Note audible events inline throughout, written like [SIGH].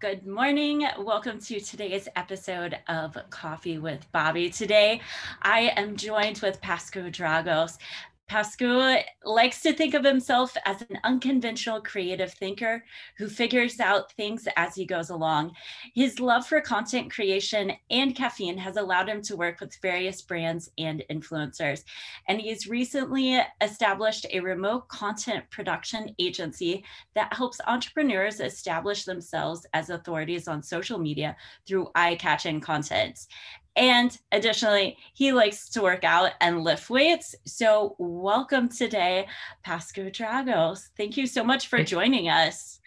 Good morning. Welcome to today's episode of Coffee with Bobbi. Today, I am joined with Pascu Dragos. Pascu likes to think of himself as an unconventional creative thinker who figures out things as he goes along. His love for content creation and caffeine has allowed him to work with various brands and influencers. And he's recently established a remote content production agency that helps entrepreneurs establish themselves as authorities on social media through eye catching content. And additionally, he likes to work out and lift weights. So, welcome today, Pascu Dragos. Thank you so much for joining us.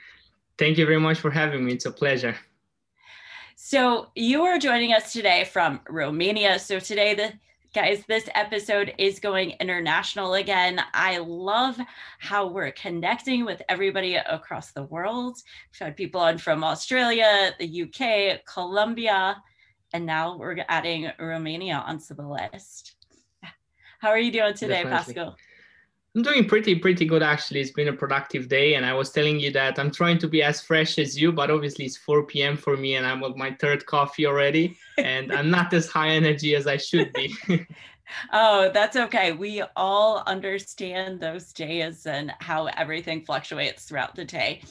Thank you very much for having me. It's a pleasure. So, you are joining us today from Romania. So, today, the guys, this episode is going international again. I love how we're connecting with everybody across the world. We've had people on from Australia, the UK, Colombia and now we're adding Romania onto the list. How are you doing today, Definitely. Pascu? I'm doing pretty, pretty good actually. It's been a productive day, and I was telling you that I'm trying to be as fresh as you, but obviously it's 4 p.m. for me, and I'm on my third coffee already, and I'm not as high energy as I should be. [LAUGHS] oh, that's okay. We all understand those days and how everything fluctuates throughout the day.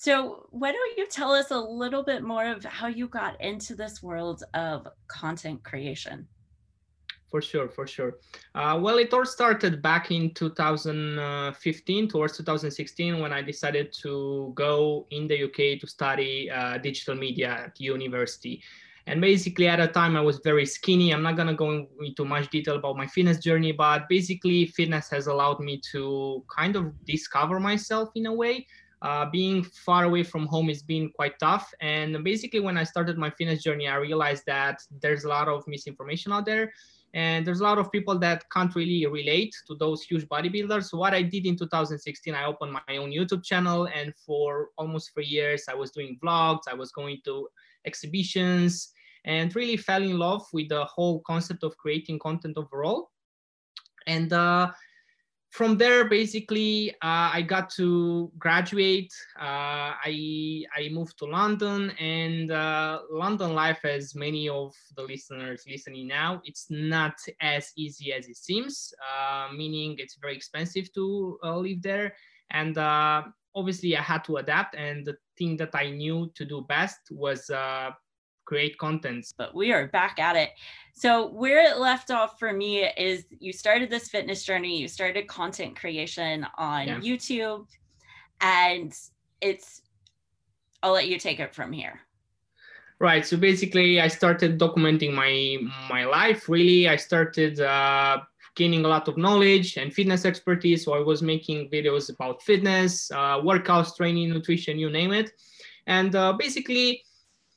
So, why don't you tell us a little bit more of how you got into this world of content creation? For sure, for sure. Uh, well, it all started back in 2015, towards 2016, when I decided to go in the UK to study uh, digital media at university. And basically, at a time, I was very skinny. I'm not going to go into much detail about my fitness journey, but basically, fitness has allowed me to kind of discover myself in a way uh, being far away from home has been quite tough. And basically, when I started my fitness journey, I realized that there's a lot of misinformation out there. And there's a lot of people that can't really relate to those huge bodybuilders. What I did in 2016, I opened my own YouTube channel. And for almost three years, I was doing vlogs, I was going to exhibitions, and really fell in love with the whole concept of creating content overall. And uh, from there, basically, uh, I got to graduate. Uh, I I moved to London, and uh, London life, as many of the listeners listening now, it's not as easy as it seems. Uh, meaning, it's very expensive to uh, live there, and uh, obviously, I had to adapt. And the thing that I knew to do best was create contents. But we are back at it. So, where it left off for me is you started this fitness journey, you started content creation on yeah. YouTube, and it's, I'll let you take it from here. Right. So basically, I started documenting my my life. Really, I started uh, gaining a lot of knowledge and fitness expertise. So I was making videos about fitness, uh, workouts, training, nutrition, you name it. And uh, basically,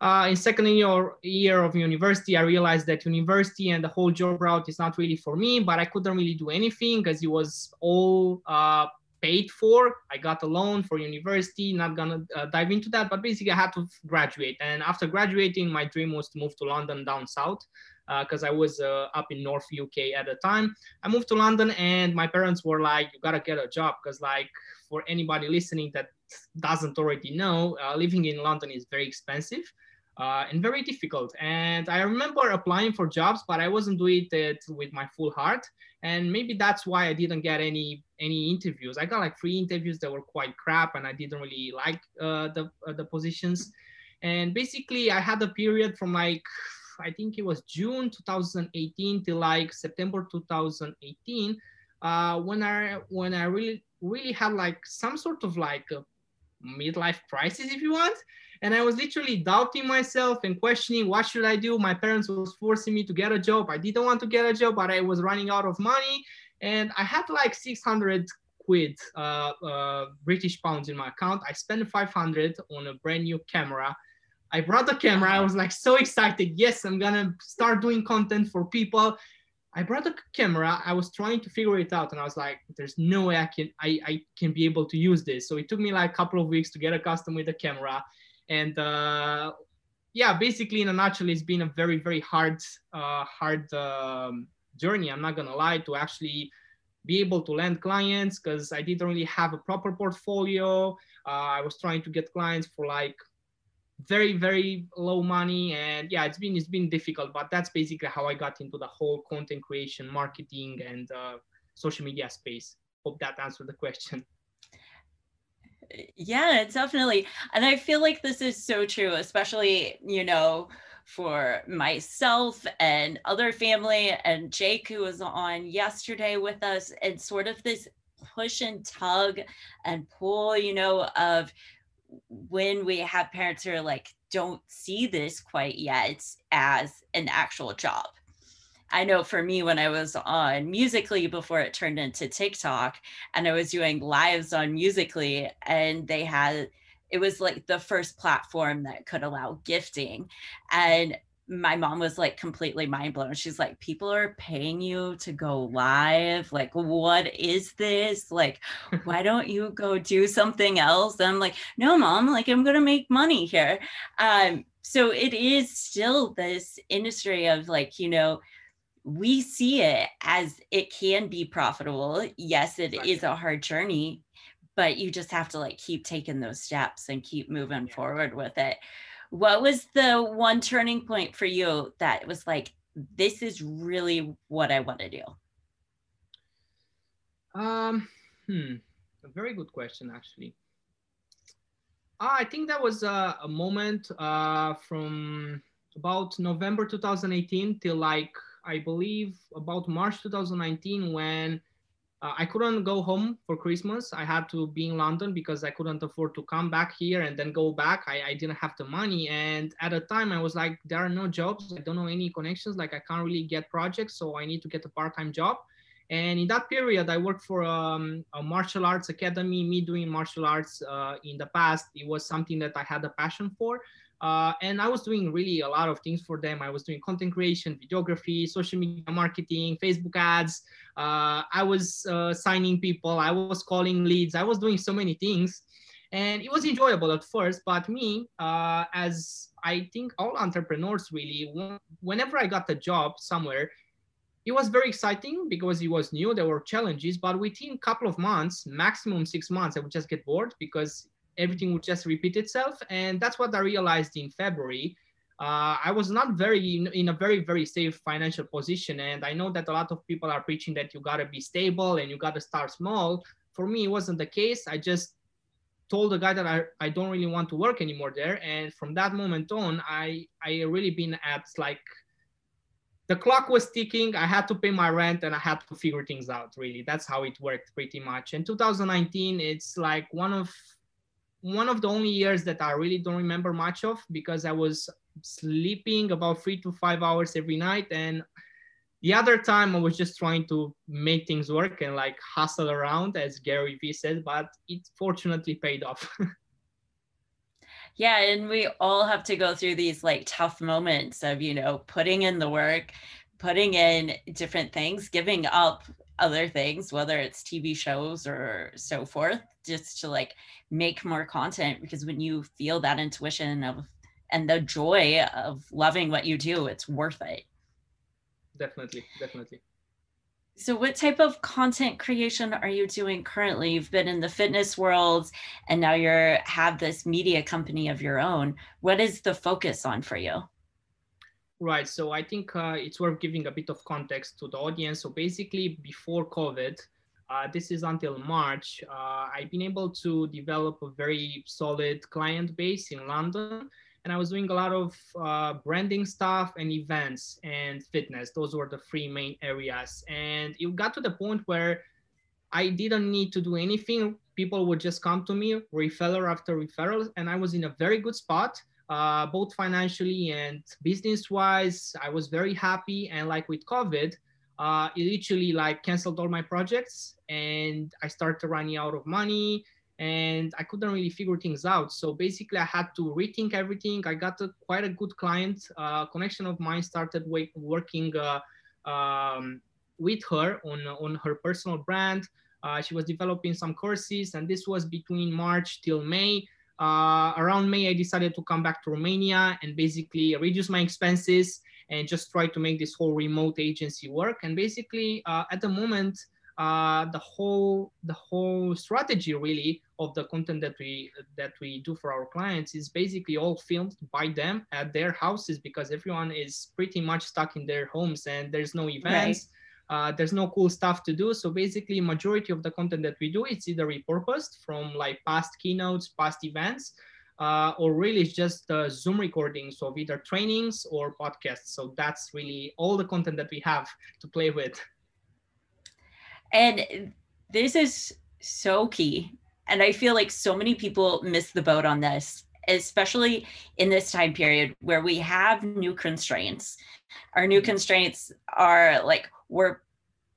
uh, in second year, year of university, I realized that university and the whole job route is not really for me, but I couldn't really do anything because it was all uh, paid for. I got a loan for university, not gonna uh, dive into that, but basically I had to graduate. And after graduating, my dream was to move to London down south because uh, I was uh, up in North UK at the time. I moved to London and my parents were like, you gotta get a job because like for anybody listening that doesn't already know, uh, living in London is very expensive uh, and very difficult. And I remember applying for jobs, but I wasn't doing it with my full heart. And maybe that's why I didn't get any any interviews. I got like three interviews that were quite crap, and I didn't really like uh, the uh, the positions. And basically, I had a period from like I think it was June 2018 till like September 2018 uh, when I when I really really had like some sort of like a midlife crisis, if you want and I was literally doubting myself and questioning what should I do. My parents was forcing me to get a job. I didn't want to get a job, but I was running out of money, and I had like 600 quid uh, uh, British pounds in my account. I spent 500 on a brand new camera. I brought the camera. I was like so excited. Yes, I'm gonna start doing content for people. I brought a camera. I was trying to figure it out, and I was like, "There's no way I can I, I can be able to use this." So it took me like a couple of weeks to get accustomed with the camera and uh, yeah basically in a nutshell it's been a very very hard uh, hard um, journey i'm not gonna lie to actually be able to land clients because i didn't really have a proper portfolio uh, i was trying to get clients for like very very low money and yeah it's been it's been difficult but that's basically how i got into the whole content creation marketing and uh, social media space. Hope that answered the question. Yeah definitely. And i feel like this is so true especially you know for myself and other family and jake who was on yesterday with us and sort of this push and tug and pull you know of when we have parents who are like don't see this quite yet as an actual job I know for me, when I was on Musical.ly before it turned into TikTok, and I was doing lives on Musical.ly, and they had it was like the first platform that could allow gifting. And my mom was like completely mind blown. She's like, people are paying you to go live. Like, what is this? Like, [LAUGHS] why don't you go do something else? And I'm like, no, mom, like, I'm going to make money here. Um, so it is still this industry of like, you know, we see it as it can be profitable. Yes, it right. is a hard journey, but you just have to like keep taking those steps and keep moving yeah. forward with it. What was the one turning point for you that was like, this is really what I want to do? Um, hmm, a very good question, actually. Uh, I think that was a, a moment uh, from about November 2018 till like I believe, about March 2019 when uh, I couldn't go home for Christmas. I had to be in London because I couldn't afford to come back here and then go back. I, I didn't have the money. And at the time, I was like, there are no jobs. I don't know any connections. Like, I can't really get projects. So I need to get a part time job. And in that period, I worked for um, a martial arts academy. Me doing martial arts uh, in the past, it was something that I had a passion for. Uh, and I was doing really a lot of things for them. I was doing content creation, videography, social media marketing, Facebook ads. Uh, I was uh, signing people. I was calling leads. I was doing so many things. And it was enjoyable at first. But me, uh, as I think all entrepreneurs really, whenever I got a job somewhere, it was very exciting because it was new. There were challenges. But within a couple of months, maximum six months, I would just get bored because everything would just repeat itself. And that's what I realized in February. Uh, I was not very in, in, a very very safe financial position, and I know that a lot of people are preaching that you gotta be stable and you gotta start small. For me, it wasn't the case. I just told the guy that I, I don't really want to work anymore there, and from that moment on, I I really been at like the clock was ticking. I had to pay my rent and I had to figure things out. Really, that's how it worked pretty much. In 2019, it's like one of one of the only years that I really don't remember much of because I was sleeping about three to five hours every night. And the other time I was just trying to make things work and like hustle around, as Gary Vee said, but it fortunately paid off. [LAUGHS] yeah. And we all have to go through these like tough moments of, you know, putting in the work, putting in different things, giving up other things, whether it's TV shows or so forth, just to like make more content. Because when you feel that intuition of and the joy of loving what you do, it's worth it. Definitely, definitely. So, what type of content creation are you doing currently? You've been in the fitness world, and now you're have this media company of your own. What is the focus on for you? Right. So I think uh, it's worth giving a bit of context to the audience. So basically, before COVID, uh, this is until March, uh, I've been able to develop a very solid client base in London. And I was doing a lot of uh, branding stuff and events and fitness. Those were the three main areas. And it got to the point where I didn't need to do anything. People would just come to me, referral after referral, and I was in a very good spot uh, both financially and business wise. I was very happy. And like with COVID, uh, it literally like canceled all my projects and I started running out of money and I couldn't really figure things out. So basically, I had to rethink everything. I got a, quite a good client. Uh, connection of mine started working uh, um, with her on, on her personal brand. Uh, she was developing some courses, and this was between March till May uh, around May, I decided to come back to Romania and basically reduce my expenses and just try to make this whole remote agency work. And basically, uh, at the moment, uh, the whole the whole strategy really of the content that we that we do for our clients is basically all filmed by them at their houses because everyone is pretty much stuck in their homes and there's no events right. Uh, there's no cool stuff to do so basically majority of the content that we do it's either repurposed from like past keynotes past events uh, or really it's just uh, zoom recordings of either trainings or podcasts so that's really all the content that we have to play with and this is so key and I feel like so many people miss the boat on this, especially in this time period where we have new constraints. Our new mm-hmm. constraints are like we're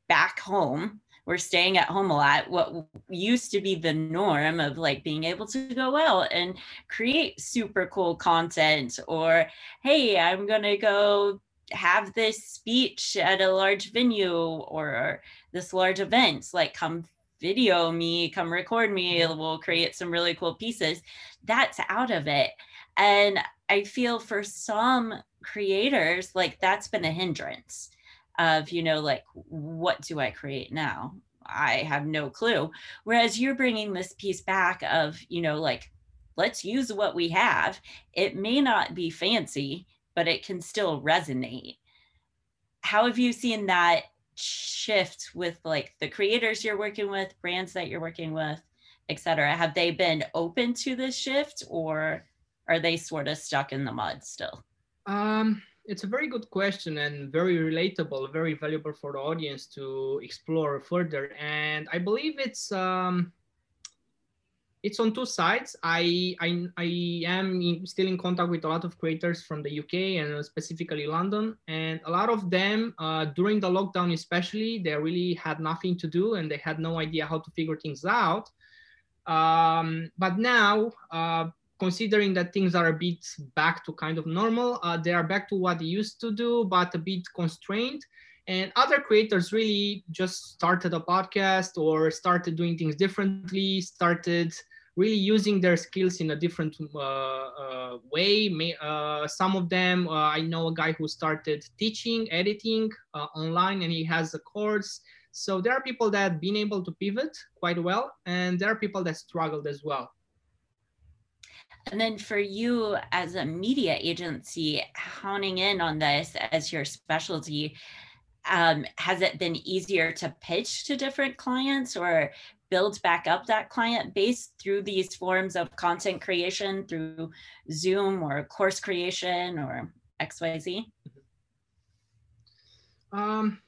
back home we're staying at home a lot what used to be the norm of like being able to go out and create super cool content or hey i'm going to go have this speech at a large venue or this large event like come video me, come record me, mm-hmm. we'll create some really cool pieces. That's out of it. And I feel for some creators, like that's been a hindrance of, you know, like, what do I create now? I have no clue. Whereas you're bringing this piece back of, you know, like, let's use what we have. It may not be fancy, but it can still resonate. How have you seen that shift with like the creators you're working with, brands that you're working with, et cetera? Have they been open to this shift or are they sort of stuck in the mud still? Um, it's a very good question and very relatable, very valuable for the audience to explore further. And I believe it's um, it's on two sides. I I, I am in, still in contact with a lot of creators from the UK and specifically London, and a lot of them uh, during the lockdown, especially, they really had nothing to do and they had no idea how to figure things out. Um, but now, uh, considering that things are a bit back to kind of normal, uh, they are back to what they used to do, but a bit constrained. And other creators really just started a podcast or started doing things differently, started really using their skills in a different uh, uh, way. May, uh, some of them, uh, I know a guy who started teaching editing uh, online and he has a course. So there are people that have been able to pivot quite well, and there are people that struggled as well. And then for you as a media agency, honing in on this as your specialty, um, has it been easier to pitch to different clients or build back up that client base through these forms of content creation through Zoom or course creation or XYZ? Um,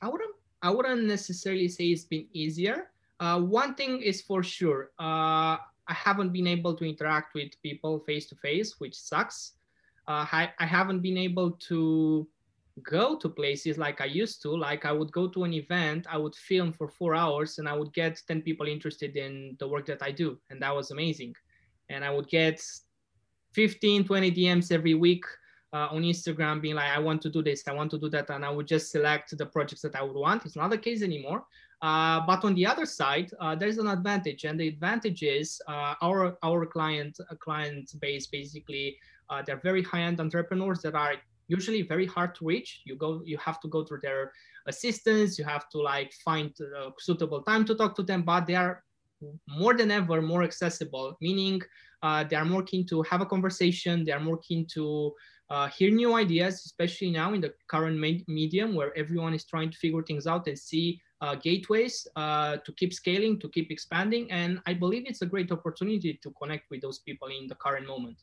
I wouldn't I wouldn't necessarily say it's been easier. Uh, one thing is for sure, uh, I haven't been able to interact with people face to face, which sucks. Uh, I, I haven't been able to go to places like I used to. Like I would go to an event, I would film for four hours, and I would get 10 people interested in the work that I do. And that was amazing. And I would get 15, 20 DMs every week uh, on Instagram being like, I want to do this, I want to do that. And I would just select the projects that I would want. It's not the case anymore. Uh, but on the other side, uh, there's an advantage, and the advantage is uh, our our client client base basically they're very high-end entrepreneurs that are usually very hard to reach. You go, you have to go through their assistants. You have to like find a suitable time to talk to them, but they are more than ever more accessible, meaning uh, they are more keen to have a conversation. They are more keen to uh, hear new ideas, especially now in the current medium where everyone is trying to figure things out and see uh, gateways uh, to keep scaling, to keep expanding. And I believe it's a great opportunity to connect with those people in the current moment.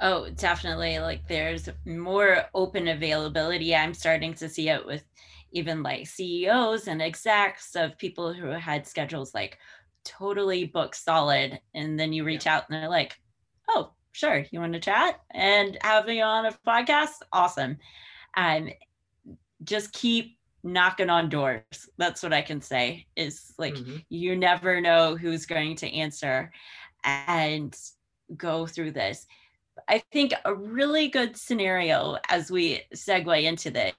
Oh, definitely. Like there's more open availability. I'm starting to see it with even like CEOs and execs of people who had schedules like totally booked solid. And then you reach yeah. out and they're like, oh, sure, you want to chat and have me on a podcast? Awesome. And just keep knocking on doors. That's what I can say is like, mm-hmm. you never know who's going to answer and go through this I think a really good scenario as we segue into this,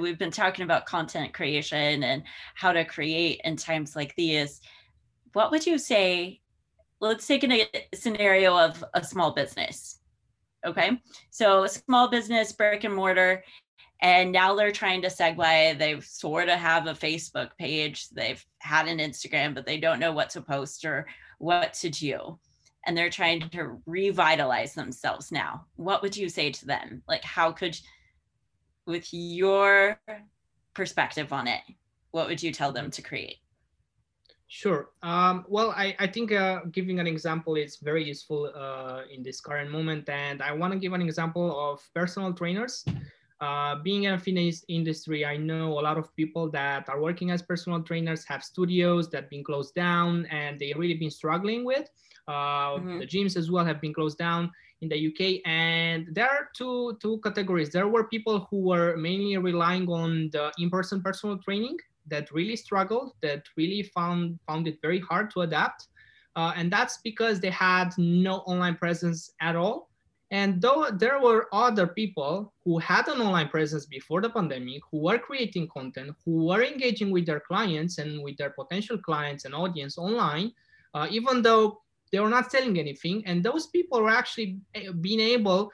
we've been talking about content creation and how to create in times like these. What would you say? Let's take a scenario of a small business. Okay. So, a small business, brick and mortar, and now they're trying to segue they sort of have a facebook page they've had an instagram but they don't know what to post or what to do and they're trying to revitalize themselves now what would you say to them like how could with your perspective on it what would you tell them to create Sure. Um, well, I, I think uh, giving an example is very useful uh, in this current moment. And I want to give an example of personal trainers. Uh, being in a fitness industry, I know a lot of people that are working as personal trainers have studios that have been closed down and they really been struggling with. Uh, mm-hmm. The gyms as well have been closed down in the UK. And there are two, two categories. There were people who were mainly relying on the in-person personal training that really struggled, that really found found it very hard to adapt. Uh, and that's because they had no online presence at all. And though there were other people who had an online presence before the pandemic, who were creating content, who were engaging with their clients and with their potential clients and audience online, uh, even though they were not selling anything. And those people were actually eh, being able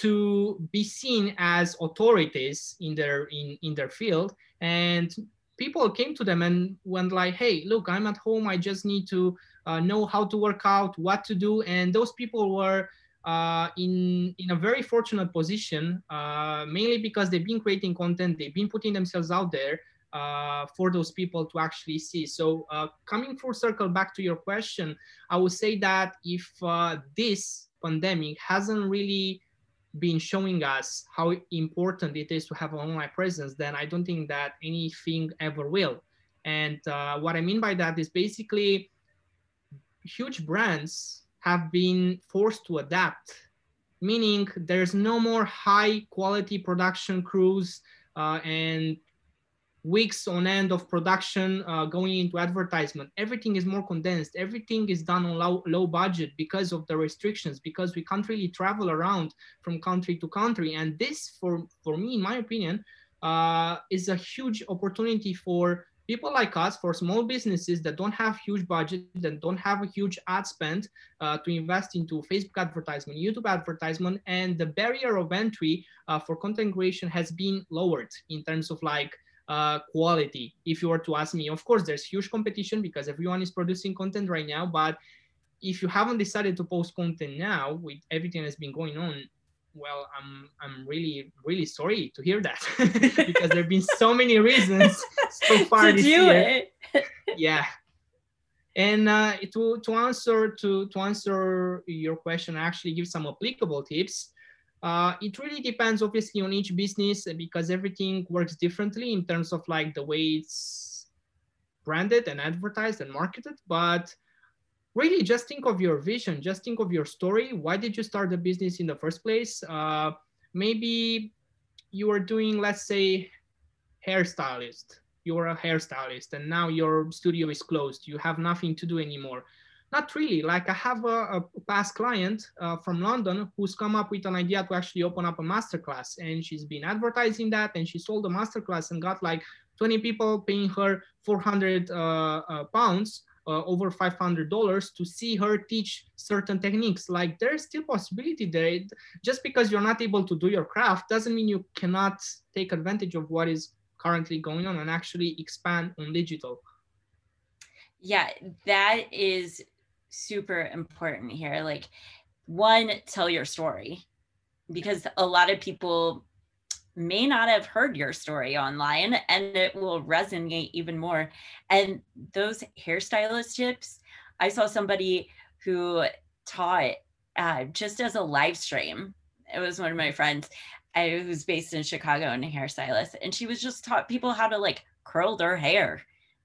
to be seen as authorities in their in, in their field and people came to them and went like, hey, look, I'm at home. I just need to uh, know how to work out, what to do. And those people were uh, in, in a very fortunate position, uh, mainly because they've been creating content, they've been putting themselves out there uh, for those people to actually see. So uh, coming full circle back to your question, I would say that if uh, this pandemic hasn't really been showing us how important it is to have an online presence, then I don't think that anything ever will. And what I mean by that is basically huge brands have been forced to adapt, meaning there's no more high quality production crews uh, and weeks on end of production uh, going into advertisement. Everything is more condensed. Everything is done on low, low budget because of the restrictions, because we can't really travel around from country to country. And this, for, for me, in my opinion, uh, is a huge opportunity for people like us, for small businesses that don't have huge budget, and don't have a huge ad spend uh, to invest into Facebook advertisement, YouTube advertisement, and the barrier of entry uh, for content creation has been lowered in terms of like uh, quality. If you were to ask me, of course, there's huge competition because everyone is producing content right now. But if you haven't decided to post content now with everything that's been going on, well, I'm I'm really really sorry to hear that [LAUGHS] because there've been so many reasons so [LAUGHS] far to this do year. It. [LAUGHS] yeah, and uh, to to answer to to answer your question, I actually give some applicable tips. Uh, it really depends obviously on each business because everything works differently in terms of like the way it's branded and advertised and marketed. But really just think of your vision, just think of your story. Why did you start the business in the first place? Uh, maybe you are doing, let's say, hairstylist. You're a hairstylist and now your studio is closed. You have nothing to do anymore not really. Like I have a, a past client uh, from London who's come up with an idea to actually open up a masterclass, and she's been advertising that, and she sold a masterclass and got like 20 people paying her 400 uh, uh, pounds. Uh, over $500 to see her teach certain techniques. Like there's still possibility there. Just because you're not able to do your craft doesn't mean you cannot take advantage of what is currently going on and actually expand on digital. Yeah that is super important here. Like, one, tell your story because a lot of people may not have heard your story online and it will resonate even more. And those hairstylist tips, I saw somebody who taught uh, just as a live stream. It was one of my friends uh, who's based in Chicago and a hairstylist. And she was just taught people how to like curl their hair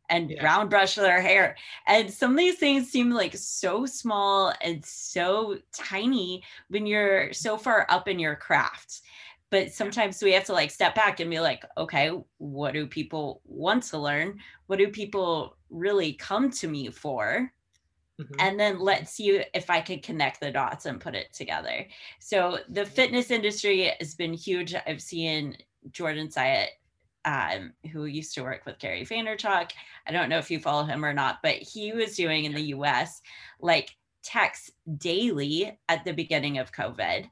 and yeah. round brush their hair. And some of these things seem like so small and so tiny when you're so far up in your craft. But sometimes we have to like step back and be like, okay, what do people want to learn? What do people really come to me for? Mm-hmm. And then let's see if I can connect the dots and put it together. So the fitness industry has been huge. I've seen Jordan Syatt um, who used to work with Gary Vaynerchuk. I don't know if you follow him or not, but he was doing in the US like texts daily at the beginning of COVID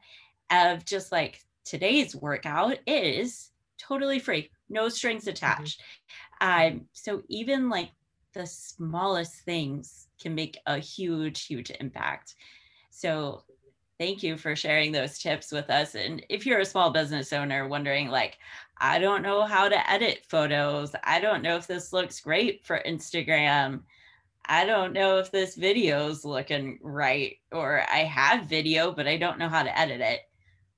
of just like today's workout is totally free, no strings mm-hmm. attached. Mm-hmm. Um, so even like the smallest things can make a huge, huge impact. So thank you for sharing those tips with us. And if you're a small business owner wondering, like, I don't know how to edit photos, I don't know if this looks great for Instagram. I don't know if this video is looking right, or I have video, but I don't know how to edit it.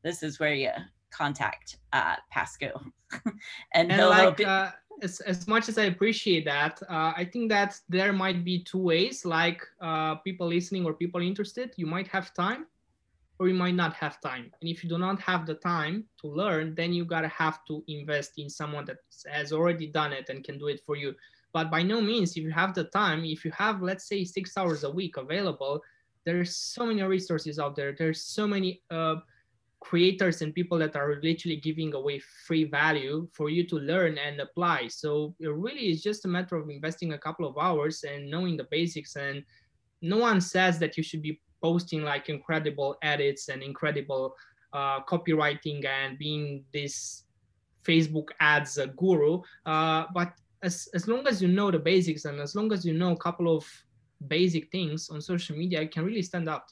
This is where you contact uh, Pascu. [LAUGHS] and, and like, uh, as, as much as I appreciate that, uh, I think that there might be two ways, like uh, people listening or people interested, you might have time or you might not have time. And if you do not have the time to learn, then you gotta have to invest in someone that has already done it and can do it for you. But by no means, if you have the time, if you have, let's say, six hours a week available, there's so many resources out there. There's so many uh, creators and people that are literally giving away free value for you to learn and apply. So it really is just a matter of investing a couple of hours and knowing the basics. And no one says that you should be posting like incredible edits and incredible uh, copywriting and being this Facebook ads guru. Uh, but as, as long as you know the basics and as long as you know a couple of basic things on social media, it can really stand out.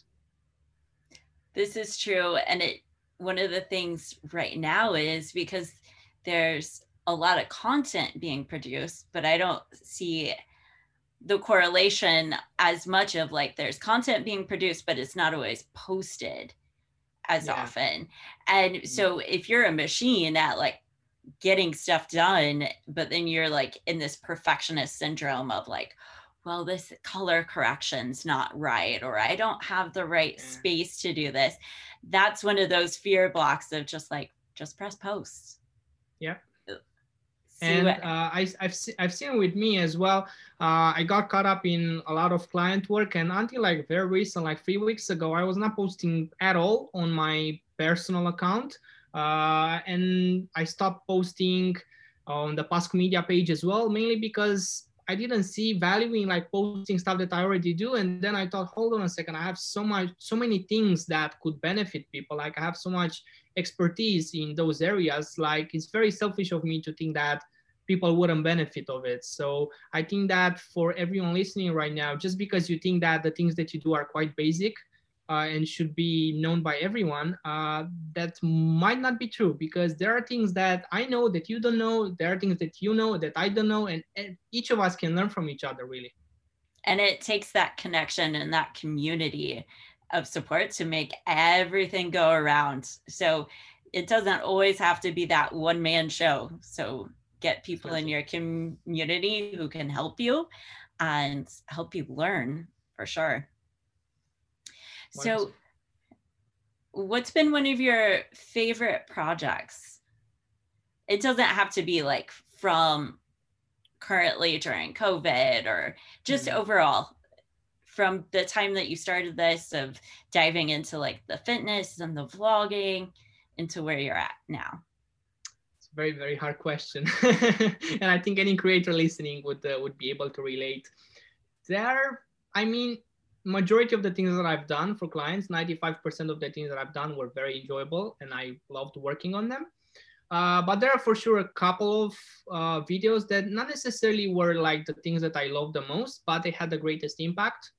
This is true. And it one of the things right now is because there's a lot of content being produced, but I don't see the correlation as much of like there's content being produced, but it's not always posted as yeah. often. And mm-hmm. so if you're a machine at like getting stuff done, but then you're like in this perfectionist syndrome of like, well, this color correction's not right, or I don't have the right yeah. space to do this that's one of those fear blocks of just like just press post yeah and uh, I, I've, I've seen with me as well. Uh, I got caught up in a lot of client work, and until like very recent, like three weeks ago, I was not posting at all on my personal account, uh, and I stopped posting on the Pascu Media page as well, mainly because I didn't see value in like posting stuff that I already do. And then I thought, hold on a second, I have so much, so many things that could benefit people. Like I have so much expertise in those areas. Like it's very selfish of me to think that people wouldn't benefit of it. So I think that for everyone listening right now, just because you think that the things that you do are quite basic, and should be known by everyone, uh, that might not be true because there are things that I know that you don't know. There are things that you know that I don't know, and, and each of us can learn from each other, really. And it takes that connection and that community of support to make everything go around. So it doesn't always have to be that one man show. So get people in your community who can help you and help you learn for sure. So, what's been one of your favorite projects? It doesn't have to be like from currently during COVID or just mm-hmm. overall from the time that you started this of diving into like the fitness and the vlogging into where you're at now? It's very, very hard question. [LAUGHS] and I think any creator listening would, uh, would be able to relate. There, I mean, majority of the things that I've done for clients, 95% of the things that I've done were very enjoyable and I loved working on them. Uh, but there are for sure a couple of uh, videos that not necessarily were like the things that I love the most, but they had the greatest impact.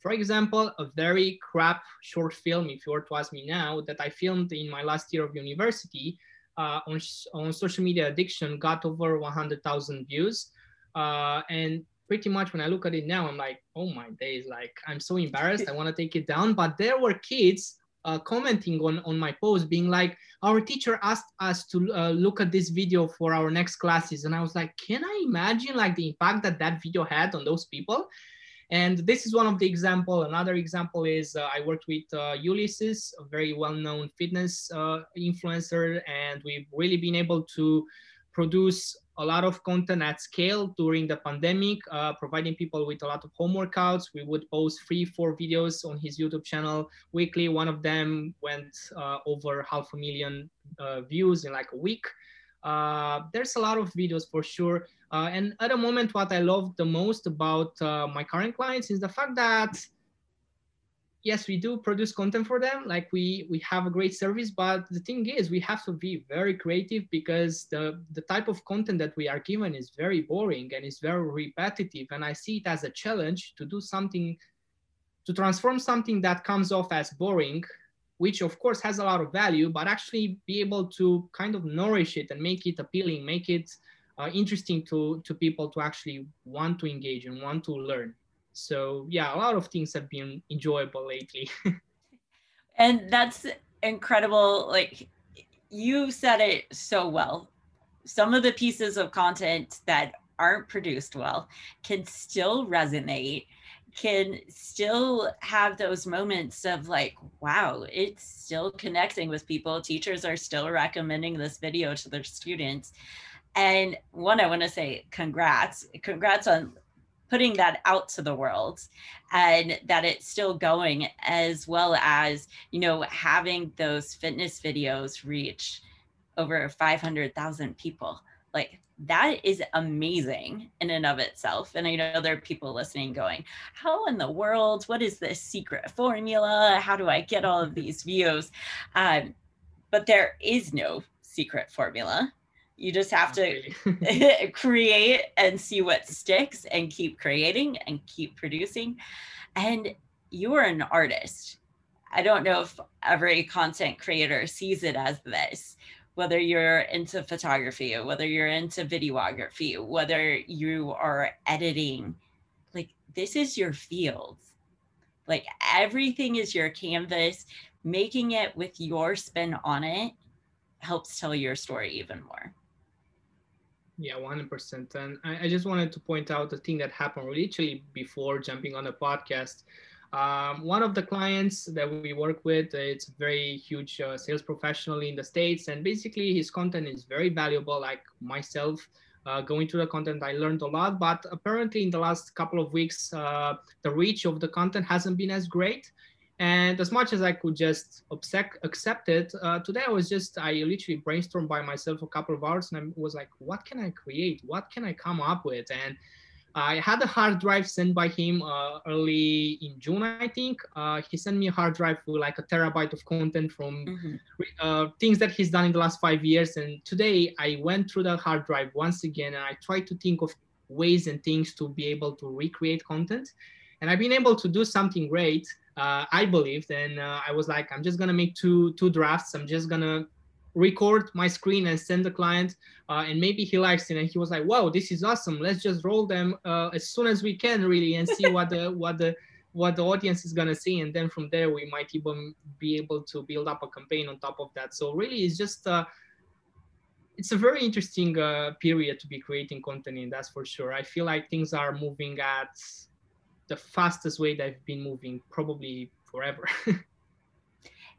For example, a very crap short film, if you were to ask me now, that I filmed in my last year of university uh, on, on social media addiction got over 100,000 views. Uh, and pretty much when I look at it now, I'm like, oh my days, like I'm so embarrassed. I [LAUGHS] want to take it down. But there were kids uh, commenting on, on my post being like, our teacher asked us to uh, look at this video for our next classes. And I was like, can I imagine like the impact that that video had on those people? And this is one of the example. Another example is uh, I worked with uh, Ulisses, a very well-known fitness uh, influencer, and we've really been able to produce a lot of content at scale during the pandemic, uh, providing people with a lot of home workouts. We would post three, four videos on his YouTube channel weekly. One of them went uh, over half a million uh, views in like a week. Uh, there's a lot of videos for sure. Uh, and at the moment, what I love the most about uh, my current clients is the fact that yes we do produce content for them like we we have a great service but the thing is we have to be very creative because the the type of content that we are given is very boring and it's very repetitive and i see it as a challenge to do something to transform something that comes off as boring which of course has a lot of value but actually be able to kind of nourish it and make it appealing make it uh, interesting to to people to actually want to engage and want to learn so yeah a lot of things have been enjoyable lately. [LAUGHS] And that's incredible like you said it so well. Some of the pieces of content that aren't produced well can still resonate can still have those moments of like wow it's still connecting with people. Teachers are still recommending this video to their students. And one i want to say congrats congrats on putting that out to the world and that it's still going as well as you know having those fitness videos reach over 500,000 people. Like that is amazing in and of itself. And i know there are people listening going how in the world? What is this secret formula? How do i get all of these views? Um, but there is no secret formula you just have to [LAUGHS] [LAUGHS] create and see what sticks and keep creating and keep producing. And you are an artist. I don't know if every content creator sees it as this, whether you're into photography, or whether you're into videography, whether you are editing, like this is your field. Like everything is your canvas. Making it with your spin on it helps tell your story even more. Yeah, 100%. And I, I, just wanted to point out the thing that happened literally before jumping on the podcast. Um, one of the clients that we work with, it's a very huge uh, sales professional in the States. And basically, his content is very valuable, like myself. Uh, going through the content, I learned a lot. But apparently, in the last couple of weeks, uh, the reach of the content hasn't been as great. And as much as I could just accept it, uh, today I was just, I literally brainstormed by myself a couple of hours and I was like, what can I create? What can I come up with? And I had a hard drive sent by him uh, early in June, I think. Uh, he sent me a hard drive with like a terabyte of content from mm-hmm. uh, things that he's done in the last five years. And today I went through the hard drive once again and I tried to think of ways and things to be able to recreate content. And I've been able to do something great uh, I believed, and uh, I was like, I'm just gonna make two two drafts. I'm just gonna record my screen and send the client, uh, and maybe he likes it. And he was like, "Wow, this is awesome! Let's just roll them uh, as soon as we can, really, and see what the what the what the audience is gonna see, and then from there we might even be able to build up a campaign on top of that. So really, it's just uh, it's a very interesting uh, period to be creating content in that's for sure i feel like things are moving at the fastest way that I've been moving probably forever. [LAUGHS]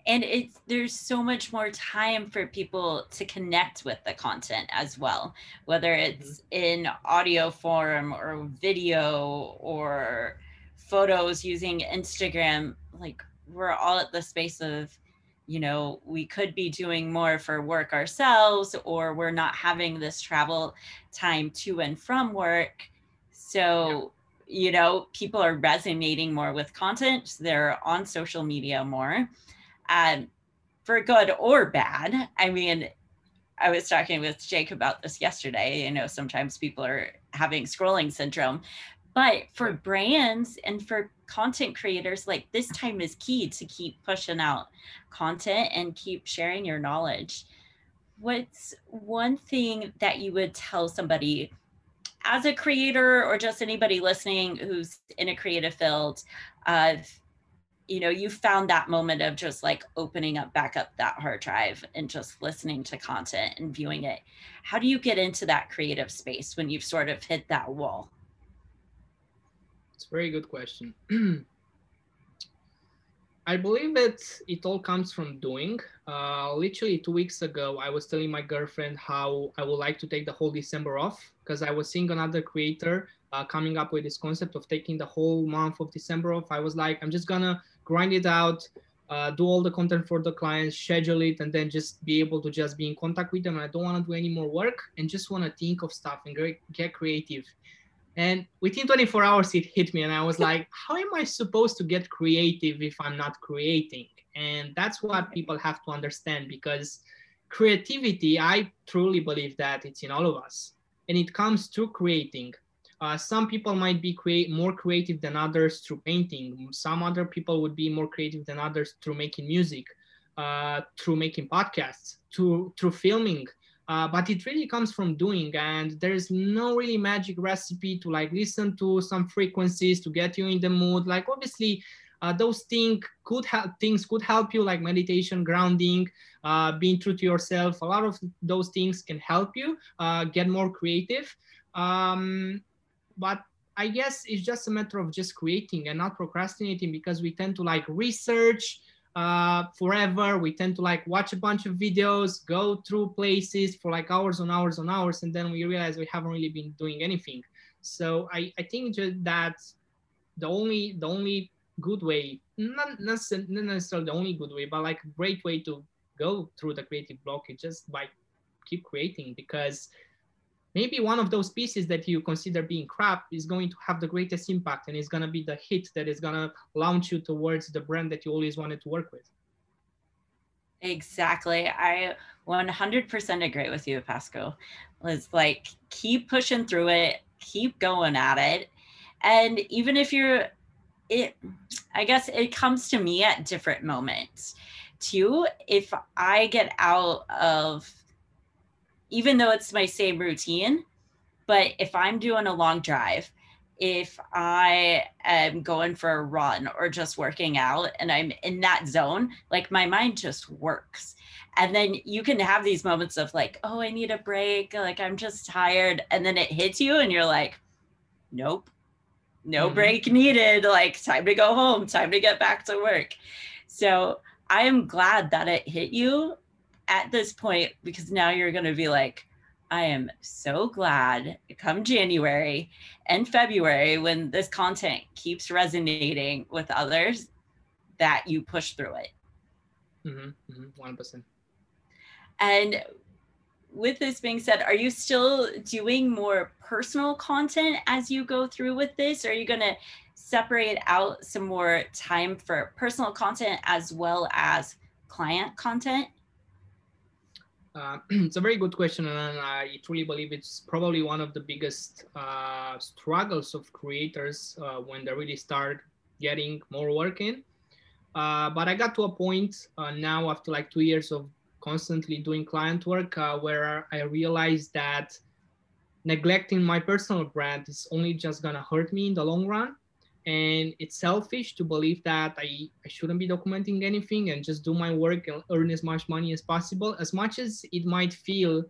and it's there's so much more time for people to connect with the content as well whether it's mm-hmm. in audio form or video or photos using instagram like we're all at the space of you know we could be doing more for work ourselves or we're not having this travel time to and from work so you know people are resonating more with content they're on social media more. And for good or bad i mean i was talking with jake about this yesterday. You know sometimes people are having scrolling syndrome but for brands and for content creators like this time is key to keep pushing out content and keep sharing your knowledge. What's one thing that you would tell somebody as a creator or just anybody listening who's in a creative field, uh, you know, you found that moment of just like opening up back up that hard drive and just listening to content and viewing it. How do you get into that creative space when you've sort of hit that wall? It's a very good question. [CLEARS THROAT] I believe that it all comes from doing. Uh, literally two weeks ago, I was telling my girlfriend how I would like to take the whole December off because I was seeing another creator uh, coming up with this concept of taking the whole month of December off. I was like, I'm just gonna grind it out, uh, do all the content for the clients, schedule it, and then just be able to just be in contact with them. I don't want to do any more work and just want to think of stuff and get creative. And within 24 hours, it hit me, and I was like, how am I supposed to get creative if I'm not creating? And that's what people have to understand because creativity, I truly believe that it's in all of us, and it comes through creating. Uh, some people might be create more creative than others through painting. Some other people would be more creative than others through making music, uh, through making podcasts, through through filming. Uh, but it really comes from doing, and there's no really magic recipe to like listen to some frequencies to get you in the mood. Like obviously, uh, those things could help things could help you like meditation grounding uh, being true to yourself a lot of those things can help you uh, get more creative um, but I guess it's just a matter of just creating and not procrastinating because we tend to like research uh, forever. We tend to like watch a bunch of videos, go through places for like hours on hours on hours, and then we realize we haven't really been doing anything. So I, I think just that the only the only good way, not, not necessarily the only good way, but like a great way to go through the creative block is just by keep creating because maybe one of those pieces that you consider being crap is going to have the greatest impact and is going to be the hit that is going to launch you towards the brand that you always wanted to work with. Exactly. I 100% agree with you, Pascu. It's like keep pushing through it, keep going at it. And even if you're it I guess it comes to me at different moments. Too, if I get out of even though it's my same routine. But if I'm doing a long drive, if I am going for a run or just working out and I'm in that zone, like my mind just works. And then you can have these moments of like, oh, I need a break. Like I'm just tired. And then it hits you and you're like, nope, no mm-hmm. break needed. Like time to go home, time to get back to work. So I am glad that it hit you at this point because now you're going to be like I am so glad come January and February when this content keeps resonating with others that you push through it. Mm-hmm, mm-hmm, 100%. And with this being said, are you still doing more personal content as you go through with this? Or are you going to separate out some more time for personal content as well as client content? Uh, [CLEARS THROAT] it's a very good question, and I truly believe it's probably one of the biggest uh, struggles of creators uh, when they really start getting more work in. Uh, but I got to a point uh, now after like two years of constantly doing client work where I realized that neglecting my personal brand is only just gonna hurt me in the long run and it's selfish to believe that I, I shouldn't be documenting anything and just do my work and earn as much money as possible. As much as it might feel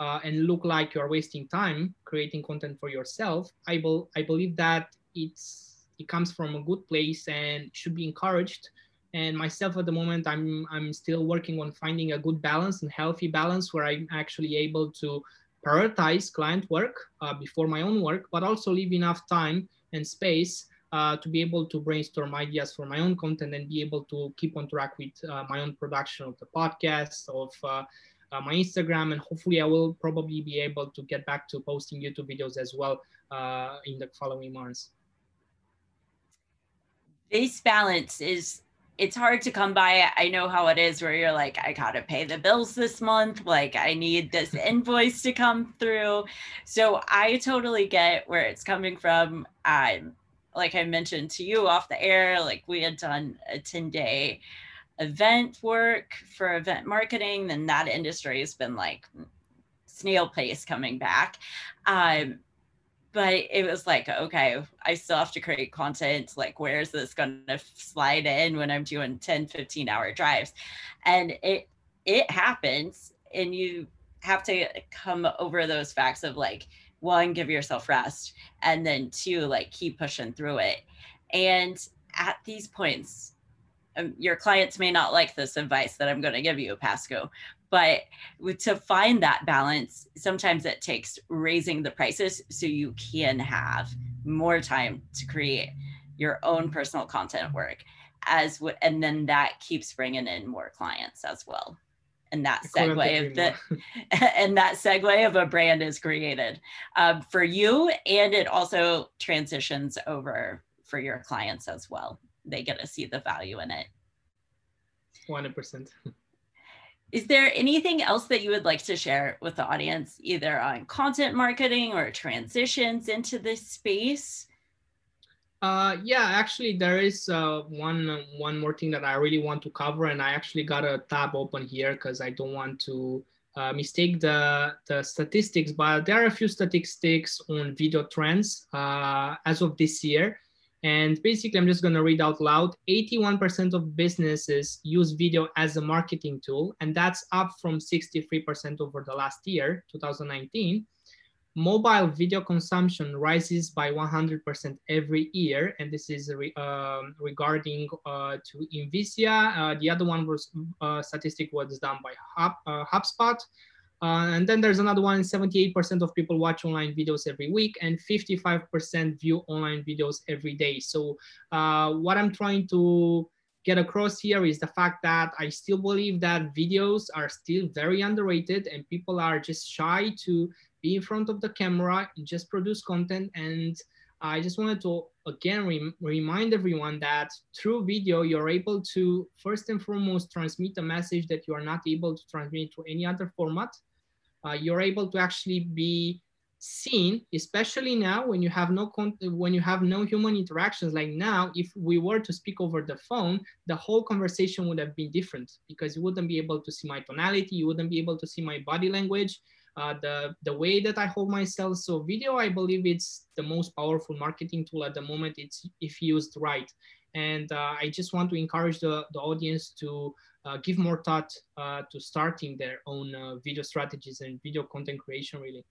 uh, and look like you're wasting time creating content for yourself i, be, I believe that it's it comes from a good place and should be encouraged. And myself at the moment i'm i'm still working on finding a good balance and healthy balance where i'm actually able to prioritize client work uh, before my own work but also leave enough time and space uh, to be able to brainstorm ideas for my own content and be able to keep on track with uh, my own production of the podcast, of uh, uh my Instagram, and hopefully I will probably be able to get back to posting YouTube videos as well uh, in the following months. This balance is it's hard to come by. I know how it is where you're like, I gotta pay the bills this month. Like, I need this [LAUGHS] invoice to come through. So I totally get where it's coming from. I'm like I mentioned to you off the air, like we had done a 10 day event work for event marketing, then that industry has been like snail pace coming back. Um, but it was like, okay, I still have to create content. Like, where's this going to slide in when I'm doing 10, 15 hour drives? And it, it happens. And you have to come over those facts of like, one give yourself rest and then two like keep pushing through it. And at these points um, your clients may not like this advice that i'm going to give you Pascu but to find that balance sometimes it takes raising the prices so you can have more time to create your own personal content work as w- and then that keeps bringing in more clients as well and that segue of the [LAUGHS] and that segue of a brand is created um, for you and it also transitions over for your clients as well. They get to see the value in it. 100% is there anything else that you would like to share with the audience either on content marketing or transitions into this space uh, yeah, actually, there is uh, one one more thing that I really want to cover, and I actually got a tab open here because I don't want to uh, mistake the the statistics. But there are a few statistics on video trends uh, as of this year, and basically, I'm just going to read out loud. 81% of businesses use video as a marketing tool, and that's up from 63% over the last year, 2019 mobile video consumption rises by 100% every year, and this is re, uh, regarding uh, to Insivia. Uh, the other one was uh, statistic was done by Hub, uh, HubSpot. Uh, and then there's another one, 78% of people watch online videos every week and 55% view online videos every day. So what I'm trying to get across here is the fact that I still believe that videos are still very underrated and people are just shy to be in front of the camera, and just produce content. And I just wanted to again re remind everyone that through video, you're able to first and foremost transmit a message that you are not able to transmit through any other format. Uh, you're able to actually be seen, especially now when you have no when you have no human interactions. Like now, if we were to speak over the phone, the whole conversation would have been different because you wouldn't be able to see my tonality, you wouldn't be able to see my body language, uh, the, the way that I hold myself. So video, I believe it's the most powerful marketing tool at the moment. It's if used right. And uh, I just want to encourage the, the audience to uh, give more thought uh, to starting their own uh, video strategies and video content creation really.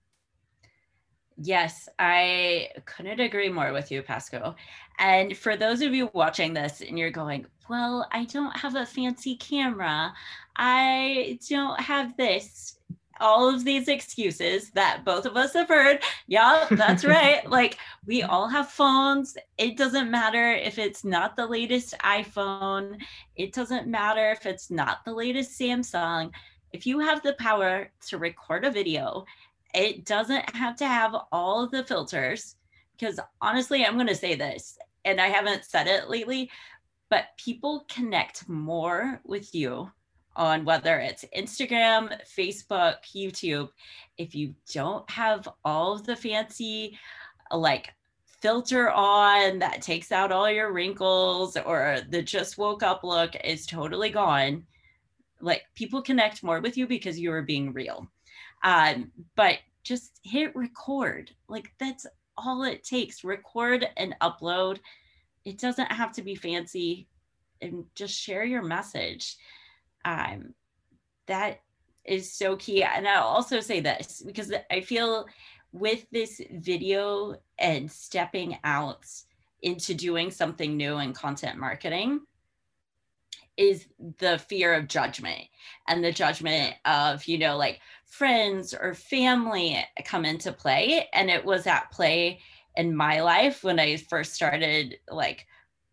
Yes, I couldn't agree more with you, Pascu. And for those of you watching this and you're going, well, I don't have a fancy camera, I don't have this all of these excuses that both of us have heard. Yeah, that's [LAUGHS] right. like we all have phones. It doesn't matter if it's not the latest iPhone. It doesn't matter if it's not the latest Samsung. If you have the power to record a video, it doesn't have to have all of the filters. Because honestly, I'm going to say this, and I haven't said it lately, but people connect more with you on whether it's Instagram, Facebook, YouTube, if you don't have all of the fancy like filter on that takes out all your wrinkles or the just woke up look is totally gone, like people connect more with you because you are being real. Um, but just hit record. Like that's all it takes. Record and upload. It doesn't have to be fancy and just share your message um, that is so key. And I'll also say this because I feel with this video and stepping out into doing something new in content marketing is the fear of judgment and the judgment of you know like friends or family come into play and it was at play in my life when i first started like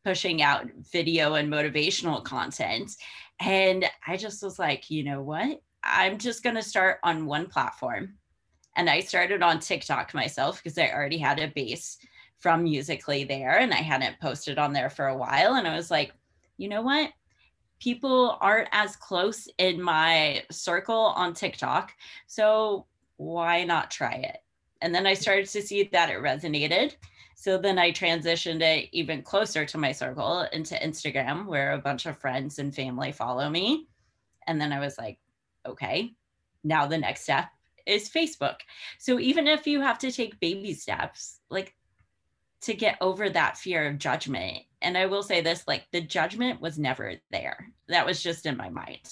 pushing out video and motivational content and I just was like, you know what? I'm just going to start on one platform. And I started on TikTok myself because I already had a base from Musical.ly there and I hadn't posted on there for a while. And I was like, you know what? People aren't as close in my circle on TikTok. So why not try it? And then I started to see that it resonated. So then I transitioned it even closer to my circle into Instagram, where a bunch of friends and family follow me. And then I was like, okay, now the next step is Facebook. So even if you have to take baby steps, like to get over that fear of judgment, and I will say this like the judgment was never there, that was just in my mind.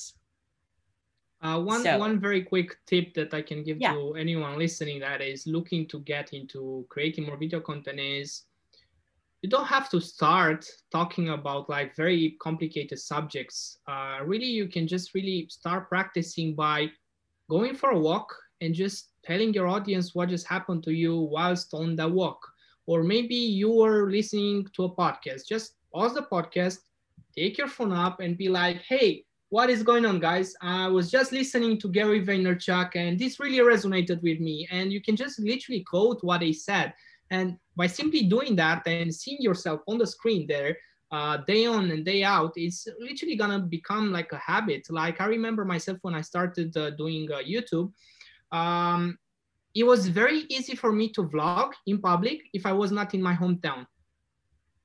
Uh, one so, one very quick tip that I can give yeah. to anyone listening that is looking to get into creating more video content is you don't have to start talking about like very complicated subjects. Uh, really, you can just really start practicing by going for a walk and just telling your audience what just happened to you whilst on the walk. Or maybe you were listening to a podcast. Just pause the podcast, take your phone up, and be like, "Hey, what is going on, guys? I was just listening to Gary Vaynerchuk, and this really resonated with me. And you can just literally quote what he said. And by simply doing that and seeing yourself on the screen there, uh, day on and day out, it's literally gonna become like a habit. Like I remember myself when I started uh, doing uh, YouTube, um, it was very easy for me to vlog in public if I was not in my hometown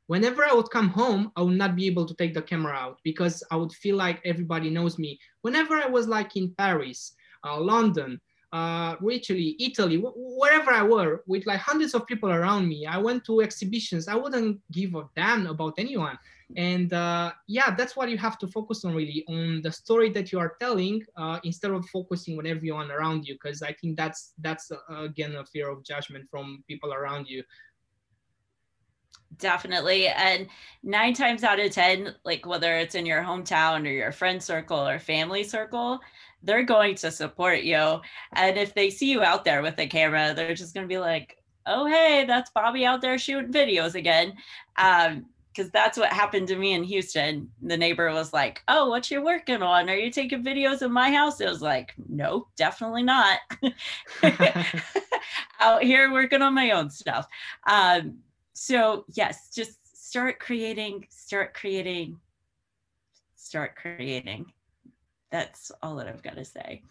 whenever I would come home, I would not be able to take the camera out because I would feel like everybody knows me. Whenever I was like in Paris, uh, London, uh, Italy, Italy, wherever I were, with like hundreds of people around me, I went to exhibitions. I wouldn't give a damn about anyone. And uh, yeah, that's what you have to focus on really on the story that you are telling uh, instead of focusing on everyone around you. Because I think that's that's uh, again a fear of judgment from people around you definitely and nine times out of ten like whether it's in your hometown or your friend circle or family circle they're going to support you and if they see you out there with a camera they're just going to be like oh hey that's Bobbi out there shooting videos again um because that's what happened to me in Houston. The neighbor was like, "Oh, what you working on? Are you taking videos of my house?" It was like, "No, definitely not. [LAUGHS] [LAUGHS] Out here working on my own stuff." Um, so yes just start creating start creating start creating. That's all that i've got to say.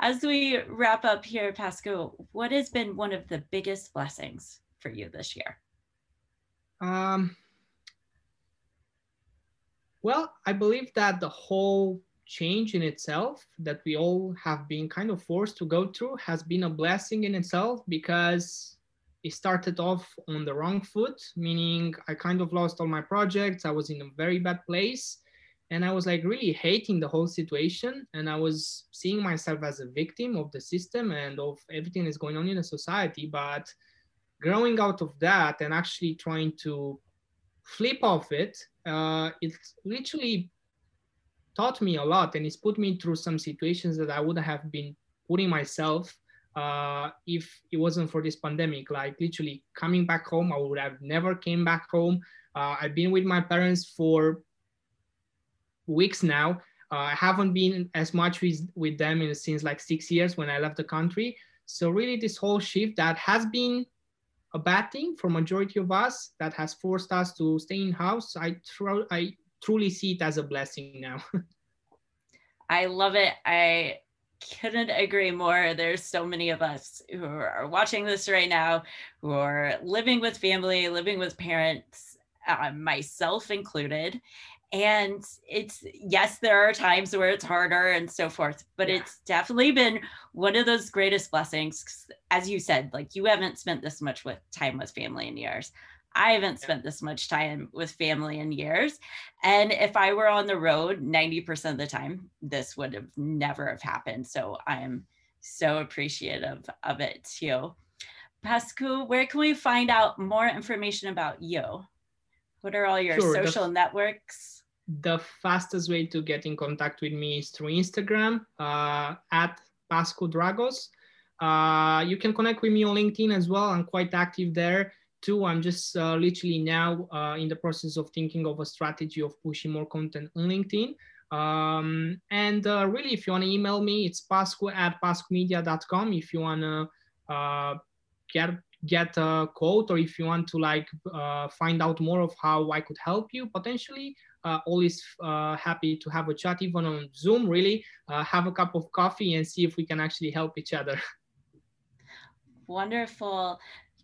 As we wrap up here Pascu what has been one of the biggest blessings for you this year? Um well i believe that the whole change in itself that we all have been kind of forced to go through has been a blessing in itself because it started off on the wrong foot, meaning I kind of lost all my projects. I was in a very bad place. And I was like really hating the whole situation. And I was seeing myself as a victim of the system and of everything that's going on in the society. But growing out of that and actually trying to flip off it, uh, it literally taught me a lot and it's put me through some situations that I would have been putting myself uh, if it wasn't for this pandemic. Like literally coming back home, I would have never came back home. Uh, I've been with my parents for weeks now. Uh, I haven't been as much with, with them in, since like six years when I left the country. So really this whole shift that has been a bad thing for majority of us that has forced us to stay in house. I, tr- I truly see it as a blessing now. [LAUGHS] I love it. I couldn't agree more. There's so many of us who are watching this right now who are living with family, living with parents, uh, myself included. And it's, yes, there are times where it's harder and so forth, but yeah. it's definitely been one of those greatest blessings. As you said, like you haven't spent this much with time with family in years. I haven't spent this much time with family in years. And if I were on the road 90% of the time, this would have never have happened. So I am so appreciative of it too. Pascu, where can we find out more information about you? What are all your sure, social networks? The fastest way to get in contact with me is through Instagram uh, at Pascu Dragos. Uh, you can connect with me on LinkedIn as well. I'm quite active there. Two, I'm just uh, literally now uh, in the process of thinking of a strategy of pushing more content on LinkedIn. Um, and uh, really, if you want to email me, it's pascu at pascumedia.com. If you want to uh, get get a quote or if you want to like uh, find out more of how I could help you potentially, uh, always happy to have a chat even on Zoom. Really, have a cup of coffee and see if we can actually help each other. [LAUGHS] Wonderful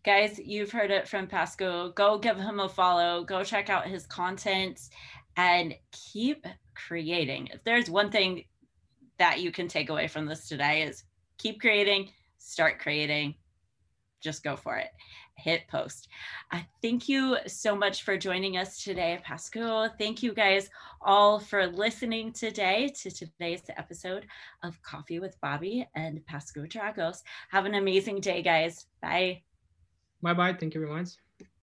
guys, you've heard it from Pascu. Go give him a follow, go check out his content, and keep creating. If there's one thing that you can take away from this today is keep creating, start creating, just go for it. Hit post. Uh, thank you so much for joining us today, Pascu. Thank you guys all for listening today to today's episode of Coffee with Bobbi and Pascu Dragos. Have an amazing day, guys. Bye. Bye bye. Thank you very much.